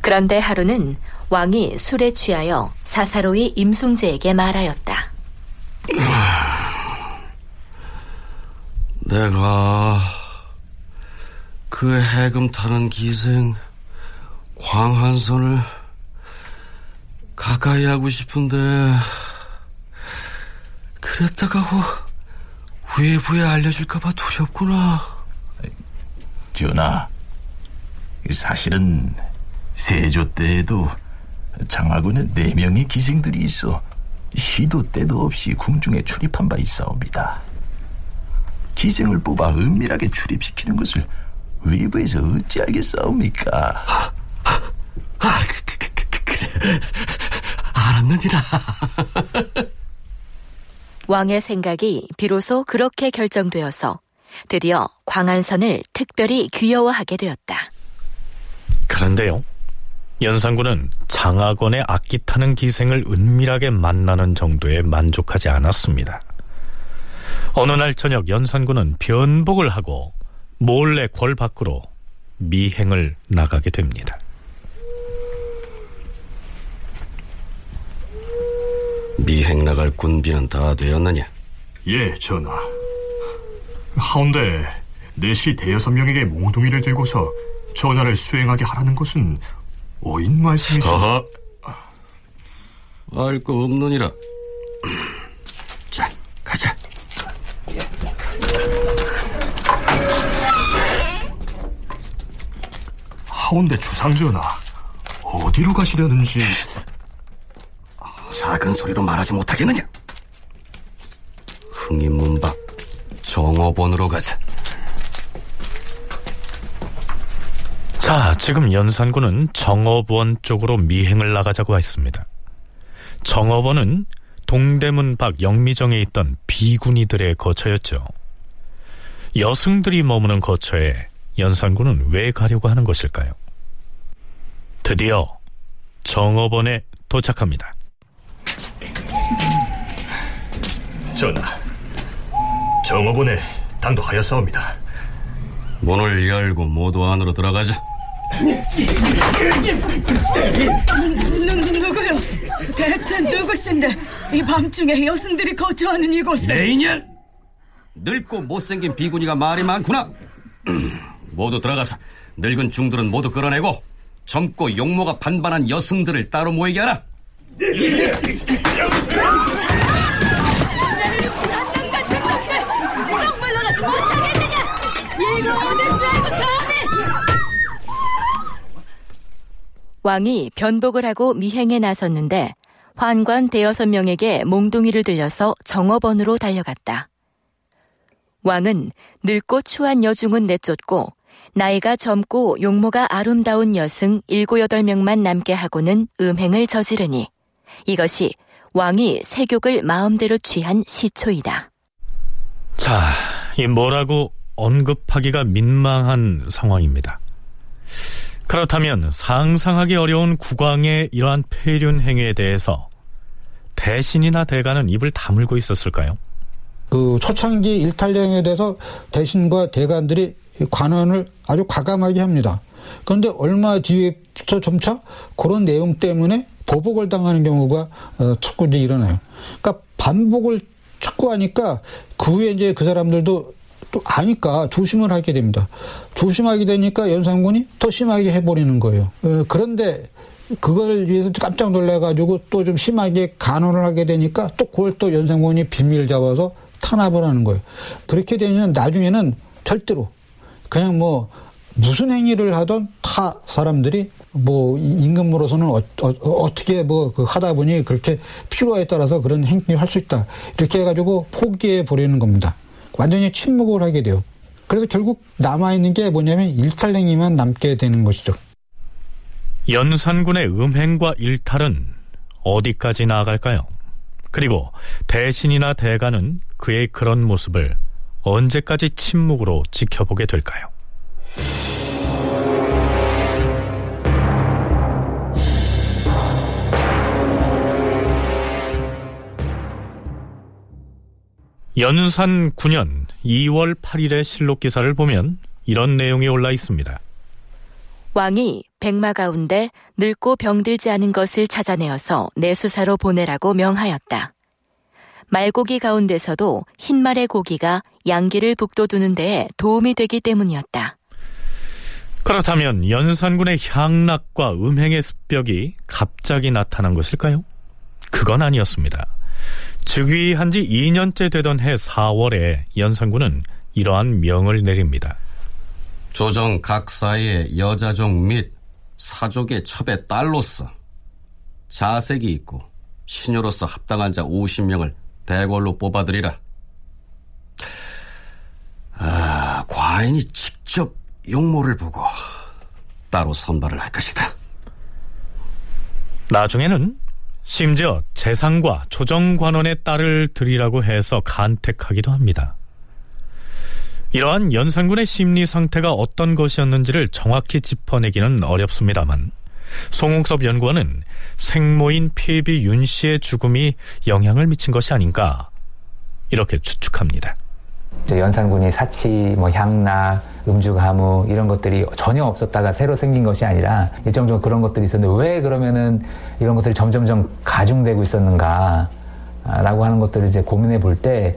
그런데 하루는 왕이 술에 취하여 사사로이 임숭재에게 말하였다. 내가 그 해금 타는 기생 광한선을 가까이 하고 싶은데 그랬다가 외부에 알려줄까봐 두렵구나. 전하, 사실은 세조 때에도 장하군에 네 명의 기생들이 있어 시도 때도 없이 궁중에 출입한 바 있사옵니다. 기생을 뽑아 은밀하게 출입시키는 것을 외부에서 어찌 알겠사옵니까? 아, 그, 그, 그, 그, 그래. 알았느니라. 왕의 생각이 비로소 그렇게 결정되어서 드디어 광안선을 특별히 귀여워하게 되었다. 그런데요. 연산군은 장학원의 악기 타는 기생을 은밀하게 만나는 정도에 만족하지 않았습니다. 어느 날 저녁 연산군은 변복을 하고 몰래 궐 밖으로 미행을 나가게 됩니다. 미행 나갈 군비는 다 되었느냐? 예, 전하. 하운데 내시 대여섯 명에게 몽둥이를 들고서 전하를 수행하게 하라는 것은 어인 말씀이시죠? 어허. 알거 없느니라. 자, 가자. 하운데 주상전하, 어디로 가시려는지... 작은 소리로 말하지 못하겠느냐? 흥인문 밖 정업원으로 가자. 자, 지금 연산군은 정업원 쪽으로 미행을 나가자고 했습니다. 정업원은 동대문 밖 영미정에 있던 비군이들의 거처였죠. 여승들이 머무는 거처에 연산군은 왜 가려고 하는 것일까요? 드디어 정업원에 도착합니다. 전하, 정업원에 당도하였사옵니다. 문을 열고 모두 안으로 들어가자. 누, 누구요? 대체 누구신데 이 밤중에 여승들이 거주하는 이곳에 내 인연! 늙고 못생긴 비구니가 말이 많구나. [CLEARS THROAT] 모두 들어가서 늙은 중들은 모두 끌어내고 젊고 용모가 반반한 여승들을 따로 모이게 하라. 왕이 변복을 하고 미행에 나섰는데 환관 대여섯 명에게 몽둥이를 들려서 정업원으로 달려갔다. 왕은 늙고 추한 여중은 내쫓고 나이가 젊고 용모가 아름다운 여승 일곱 여덟 명만 남게 하고는 음행을 저지르니 이것이 왕이 세욕을 마음대로 취한 시초이다. 자, 이 뭐라고 언급하기가 민망한 상황입니다. 그렇다면 상상하기 어려운 국왕의 이러한 폐륜 행위에 대해서 대신이나 대가는 입을 다물고 있었을까요? 그 초창기 일탈령에 대해서 대신과 대관들이 관원을 아주 과감하게 합니다. 그런데 얼마 뒤에부터 점차 그런 내용 때문에 보복을 당하는 경우가 어, 자꾸 이제 일어나요. 그러니까 반복을 촉구하니까 그 후에 이제 그 사람들도 또 아니까 조심을 하게 됩니다. 조심하게 되니까 연산군이 더 심하게 해버리는 거예요. 어, 그런데 그걸 위해서 깜짝 놀라가지고 또 좀 심하게 간언을 하게 되니까 또 그걸 또 연산군이 비밀 잡아서 탄압을 하는 거예요. 그렇게 되면 나중에는 절대로 그냥 뭐 무슨 행위를 하던 타 사람들이 뭐 임금으로서는 어, 어 떻게 뭐 그 하다 보니 그렇게 필요에 따라서 그런 행위를 할 수 있다 이렇게 해가지고 포기해 버리는 겁니다. 완전히 침묵을 하게 돼요. 그래서 결국 남아 있는 게 뭐냐면 일탈행위만 남게 되는 것이죠. 연산군의 음행과 일탈은 어디까지 나아갈까요? 그리고 대신이나 대가는 그의 그런 모습을 언제까지 침묵으로 지켜보게 될까요? 연산 9년 2월 8일의 실록 기사를 보면 이런 내용이 올라 있습니다. 왕이 백마 가운데 늙고 병들지 않은 것을 찾아내어서 내 수사로 보내라고 명하였다. 말고기 가운데서도 흰말의 고기가 양기를 북돋우는 데에 도움이 되기 때문이었다. 그렇다면 연산군의 향락과 음행의 습벽이 갑자기 나타난 것일까요? 그건 아니었습니다. 즉위한 지 2년째 되던 해 4월에 연산군은 이러한 명을 내립니다. 조정 각 사이의 여자종 및 사족의 첩의 딸로서 자색이 있고 신효로서 합당한 자 50명을 대궐로 뽑아들이라. 아, 과인이 직접 용모를 보고 따로 선발을 할 것이다. 나중에는 심지어 재상과 조정관원의 딸을 드리라고 해서 간택하기도 합니다. 이러한 연산군의 심리 상태가 어떤 것이었는지를 정확히 짚어내기는 어렵습니다만 송웅섭 연구원은 생모인 폐비 윤 씨의 죽음이 영향을 미친 것이 아닌가 이렇게 추측합니다. 연산군이 사치, 뭐 향락, 음주 가무 이런 것들이 전혀 없었다가 새로 생긴 것이 아니라 일정적으로 그런 것들이 있었는데 왜 그러면은 이런 것들이 점점점 가중되고 있었는가? 라고 하는 것들을 이제 고민해 볼 때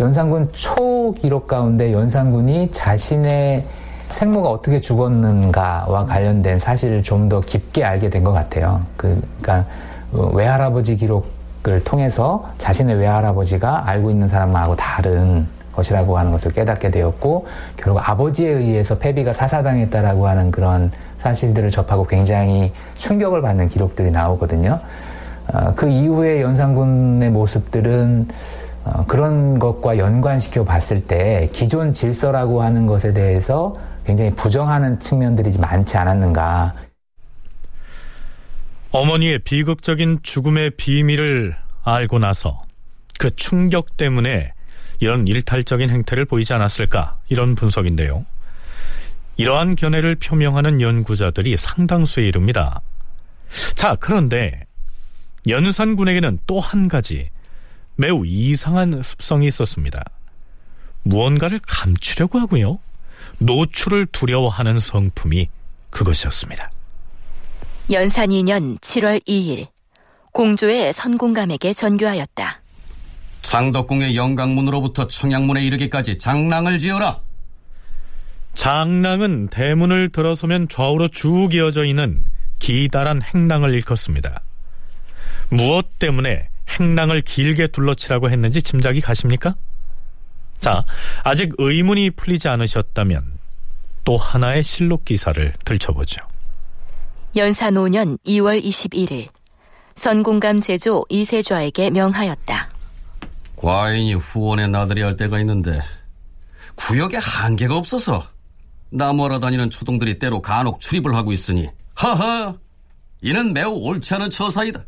연산군 초 기록 가운데 연산군이 자신의 생모가 어떻게 죽었는가와 관련된 사실을 좀 더 깊게 알게 된 것 같아요. 그, 그러니까 외할아버지 기록을 통해서 자신의 외할아버지가 알고 있는 사람하고 다른 것이라고 하는 것을 깨닫게 되었고 결국 아버지에 의해서 패비가 사사당했다라고 하는 그런 사실들을 접하고 굉장히 충격을 받는 기록들이 나오거든요. 어, 그 이후에 연산군의 모습들은 어, 그런 것과 연관시켜 봤을 때 기존 질서라고 하는 것에 대해서 굉장히 부정하는 측면들이 많지 않았는가. 어머니의 비극적인 죽음의 비밀을 알고 나서 그 충격 때문에 이런 일탈적인 행태를 보이지 않았을까 이런 분석인데요. 이러한 견해를 표명하는 연구자들이 상당수에 이릅니다. 자, 그런데 연산군에게는 또 한 가지 매우 이상한 습성이 있었습니다. 무언가를 감추려고 하고요. 노출을 두려워하는 성품이 그것이었습니다. 연산 2년 7월 2일 공조의 선공감에게 전교하였다. 창덕궁의 영강문으로부터 청양문에 이르기까지 장랑을 지어라. 장랑은 대문을 들어서면 좌우로 쭉 이어져 있는 기다란 행랑을 일컫습니다. 무엇 때문에 행랑을 길게 둘러치라고 했는지 짐작이 가십니까? 자, 아직 의문이 풀리지 않으셨다면 또 하나의 실록 기사를 들춰보죠. 연산 5년 2월 21일 선공감 제조 이세좌에게 명하였다. 과인이 후원에 나들이 할 때가 있는데 구역에 한계가 없어서 나무하러 다니는 초동들이 때로 간혹 출입을 하고 있으니 하하 이는 매우 옳지 않은 처사이다.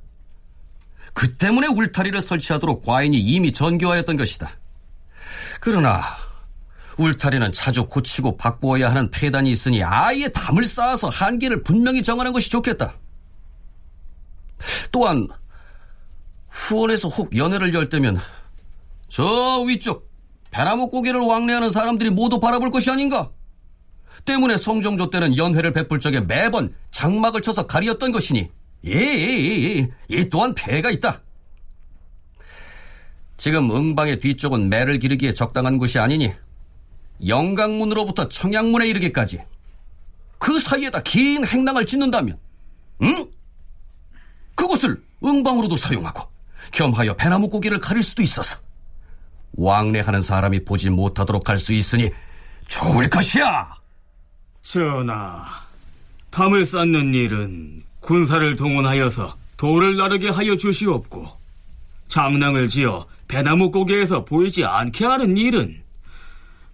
그 때문에 울타리를 설치하도록 과인이 이미 전교하였던 것이다. 그러나 울타리는 자주 고치고 바꾸어야 하는 폐단이 있으니 아예 담을 쌓아서 한계를 분명히 정하는 것이 좋겠다. 또한 후원에서 혹 연회를 열 때면 저 위쪽 배나무 고개를 왕래하는 사람들이 모두 바라볼 것이 아닌가? 때문에 성종조 때는 연회를 베풀 적에 매번 장막을 쳐서 가리었던 것이니 예예예 예, 이 또한 폐가 있다. 지금 응방의 뒤쪽은 매를 기르기에 적당한 곳이 아니니 영강문으로부터 청양문에 이르기까지 그 사이에다 긴 행랑을 짓는다면 응? 그곳을 응방으로도 사용하고 겸하여 배나무 고기를 가릴 수도 있어서 왕래하는 사람이 보지 못하도록 할 수 있으니 좋을 것이야. 전하, 담을 쌓는 일은 군사를 동원하여서 돌을 나르게 하여 주시옵고 장낭을 지어 배나무 고개에서 보이지 않게 하는 일은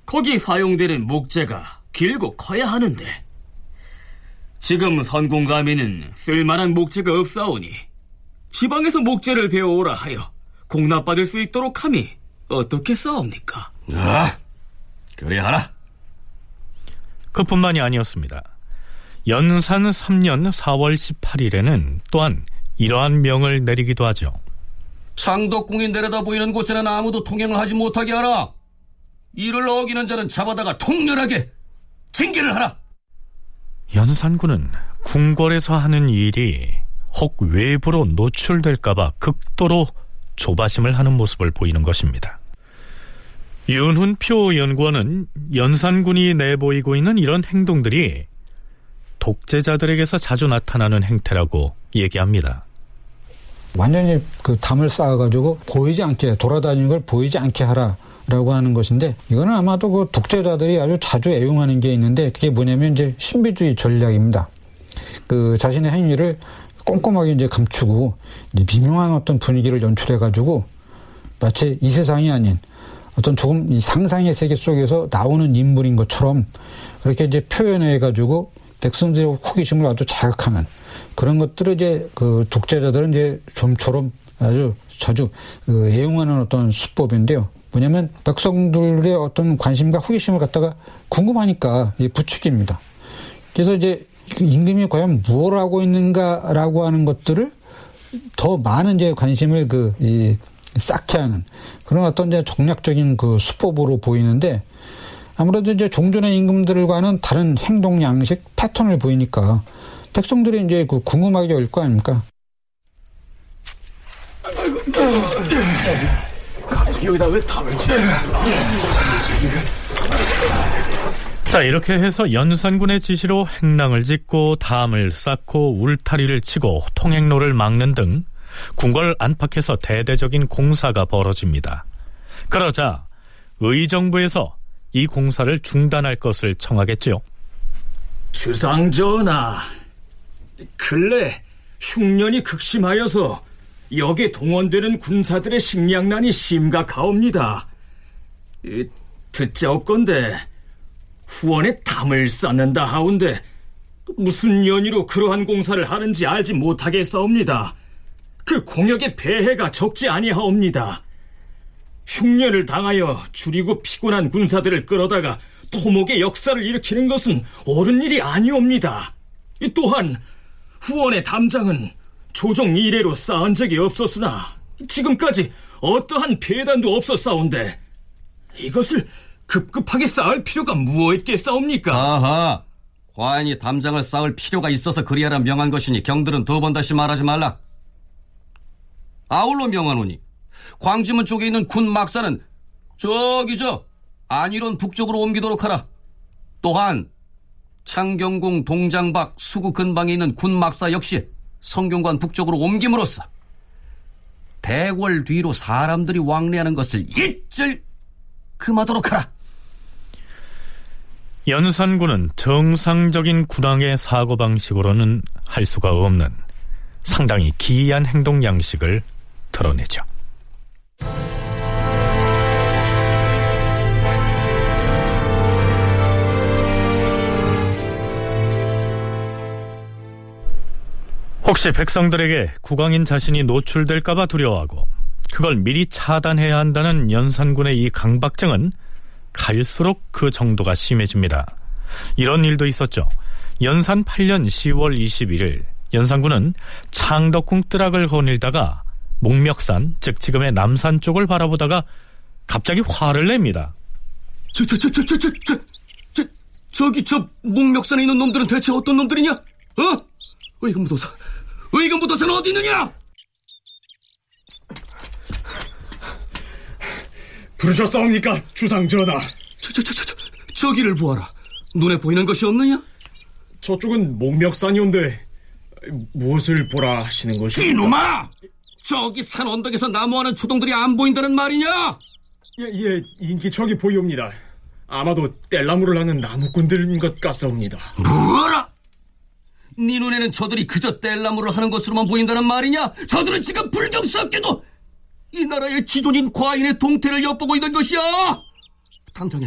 거기 사용되는 목재가 길고 커야 하는데 지금 선공감에는 쓸만한 목재가 없사오니 지방에서 목재를 배워오라 하여 공납받을 수 있도록 함이 어떻게 싸웁니까? 아, 그래 하라. 그뿐만이 아니었습니다. 연산 3년 4월 18일에는 또한 이러한 명을 내리기도 하죠. 창덕궁이 내려다 보이는 곳에는 아무도 통행을 하지 못하게 하라. 이를 어기는 자는 잡아다가 통렬하게 징계를 하라. 연산군은 궁궐에서 하는 일이 혹 외부로 노출될까봐 극도로 조바심을 하는 모습을 보이는 것입니다. 윤훈표 연구원은 연산군이 내보이고 있는 이런 행동들이 독재자들에게서 자주 나타나는 행태라고 얘기합니다. 완전히 그 담을 쌓아가지고 보이지 않게 돌아다니는 걸 보이지 않게 하라 라고 하는 것인데 이거는 아마도 그 독재자들이 아주 자주 애용하는 게 있는데 그게 뭐냐면 이제 신비주의 전략입니다. 그 자신의 행위를 꼼꼼하게 이제 감추고 이제 미묘한 어떤 분위기를 연출해 가지고 마치 이 세상이 아닌 어떤 조금 이 상상의 세계 속에서 나오는 인물인 것처럼 그렇게 이제 표현해 가지고 백성들의 호기심을 아주 자극하는 그런 것들을 이제 그 독재자들은 이제 좀처럼 아주 자주 그 애용하는 어떤 수법인데요. 뭐냐면 백성들의 어떤 관심과 호기심을 갖다가 궁금하니까 부추깁니다. 그래서 이제 임금이 과연 무엇을 하고 있는가라고 하는 것들을 더 많은 이제 관심을 그, 이, 쌓게 하는 그런 어떤 이제 정략적인 그 수법으로 보이는데 아무래도 이제 종전의 임금들과는 다른 행동 양식 패턴을 보이니까 백성들이 이제 그 궁금하게 올 거 아닙니까? 여기다 왜 담을 치? 자, 이렇게 해서 연산군의 지시로 행랑을 짓고 담을 쌓고 울타리를 치고 통행로를 막는 등 궁궐 안팎에서 대대적인 공사가 벌어집니다. 그러자 의정부에서 이 공사를 중단할 것을 청하겠지요. 주상 전하, 근래 흉년이 극심하여서 역에 동원되는 군사들의 식량난이 심각하옵니다. 듣자옵건데 후원에 담을 쌓는다 하운데 무슨 연유로 그러한 공사를 하는지 알지 못하겠사옵니다. 그 공역의 폐해가 적지 아니하옵니다. 흉년을 당하여 줄이고 피곤한 군사들을 끌어다가 토목의 역사를 일으키는 것은 옳은 일이 아니옵니다. 또한 후원의 담장은 조종 이래로 쌓은 적이 없었으나 지금까지 어떠한 폐단도 없었사온데 이것을 급급하게 쌓을 필요가 무엇있겠사옵니까? 아하, 과인이 담장을 쌓을 필요가 있어서 그리하라 명한 것이니 경들은 두 번 다시 말하지 말라. 아울러 명하노니 광지문 쪽에 있는 군 막사는 저기 저 안위론 북쪽으로 옮기도록 하라. 또한 창경궁 동장 밖 수구 근방에 있는 군 막사 역시 성균관 북쪽으로 옮김으로써 대궐 뒤로 사람들이 왕래하는 것을 일절 금하도록 하라. 연산군은 정상적인 군왕의 사고방식으로는 할 수가 없는 상당히 기이한 행동 양식을 드러내죠. 혹시 백성들에게 국왕인 자신이 노출될까봐 두려워하고 그걸 미리 차단해야 한다는 연산군의 이 강박증은 갈수록 그 정도가 심해집니다. 이런 일도 있었죠. 연산 8년 10월 21일 연산군은 창덕궁 뜨락을 거닐다가 목멱산, 즉 지금의 남산 쪽을 바라보다가 갑자기 화를 냅니다. 저, 저, 저, 저, 저, 저, 저, 저, 저 기 저 목멱산에 있는 놈들은 대체 어떤 놈들이냐? 어? 의금부도사, 의금부도사는 어디 있느냐? 부르셨사옵니까, 주상 전하? 저, 저, 저, 저, 저, 저기를 보아라. 눈에 보이는 것이 없느냐? 저쪽은 목멱산이온데 무엇을 보라 하시는 것이? 이놈아! 저기 산 언덕에서 나무하는 초동들이 안 보인다는 말이냐? 예, 예, 인기척이 보이옵니다. 아마도 뗄나무를 하는 나무꾼들인 것 같사옵니다. 뭐라? 네 눈에는 저들이 그저 뗄나무를 하는 것으로만 보인다는 말이냐? 저들은 지금 불경스럽게도 이 나라의 지존인 과인의 동태를 엿보고 있는 것이야! 당장에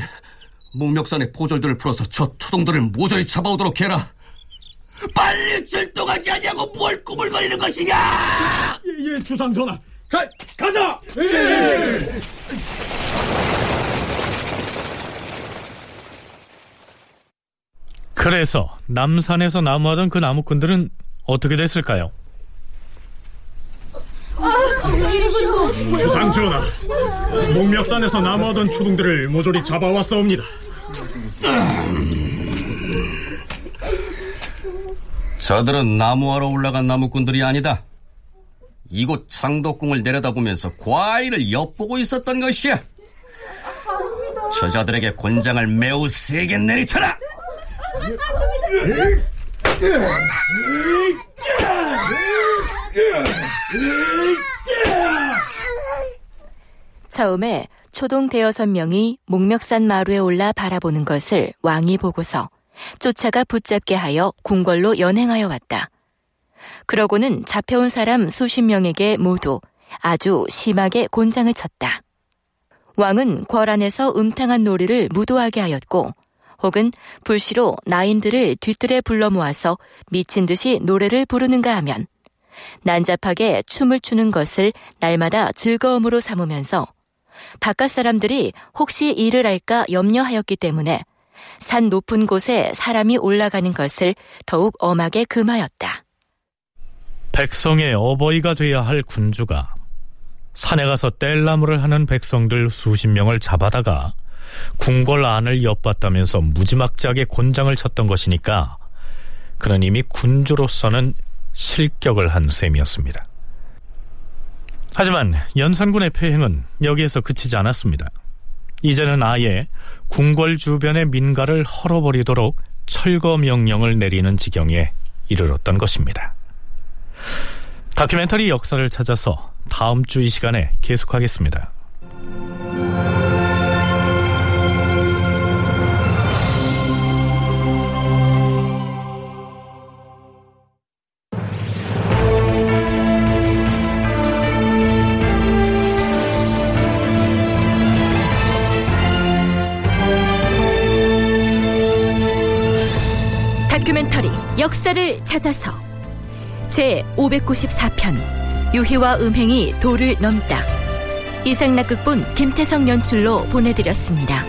목멱산의 포졸들을 풀어서 저 초동들을 모조리 잡아오도록 해라. 빨리 출동하지 않냐고 뭘 꾸물거리는 것이냐! 예, 예, 주상 전하. 자, 가자! 예! 그래서 남산에서 나무하던 그 나무꾼들은 어떻게 됐을까요? 주상 전하, 목멱산에서 나무하던 초동들을 모조리 잡아왔사옵니다. 저들은 나무하러 올라간 나무꾼들이 아니다. 이곳 창덕궁을 내려다보면서 과일을 엿보고 있었던 것이야. 저자들에게 곤장을 매우 세게 내리쳐라! 처음에 초동 대여섯 명이 목멱산 마루에 올라 바라보는 것을 왕이 보고서 쫓아가 붙잡게 하여 궁궐로 연행하여 왔다. 그러고는 잡혀온 사람 수십 명에게 모두 아주 심하게 곤장을 쳤다. 왕은 궐 안에서 음탕한 놀이를 무도하게 하였고 혹은 불시로 나인들을 뒤뜰에 불러 모아서 미친 듯이 노래를 부르는가 하면 난잡하게 춤을 추는 것을 날마다 즐거움으로 삼으면서 바깥 사람들이 혹시 일을 할까 염려하였기 때문에 산 높은 곳에 사람이 올라가는 것을 더욱 엄하게 금하였다. 백성의 어버이가 돼야 할 군주가 산에 가서 뗄나무를 하는 백성들 수십 명을 잡아다가 궁궐 안을 엿봤다면서 무지막지하게 곤장을 쳤던 것이니까 그는 이미 군주로서는 실격을 한 셈이었습니다. 하지만 연산군의 폐행은 여기에서 그치지 않았습니다. 이제는 아예 궁궐 주변의 민가를 헐어버리도록 철거 명령을 내리는 지경에 이르렀던 것입니다. 다큐멘터리 역사를 찾아서 다음 주 이 시간에 계속하겠습니다. 역사를 찾아서 제 594편 유희와 음행이 도를 넘다 이상락극본 김태성 연출로 보내드렸습니다.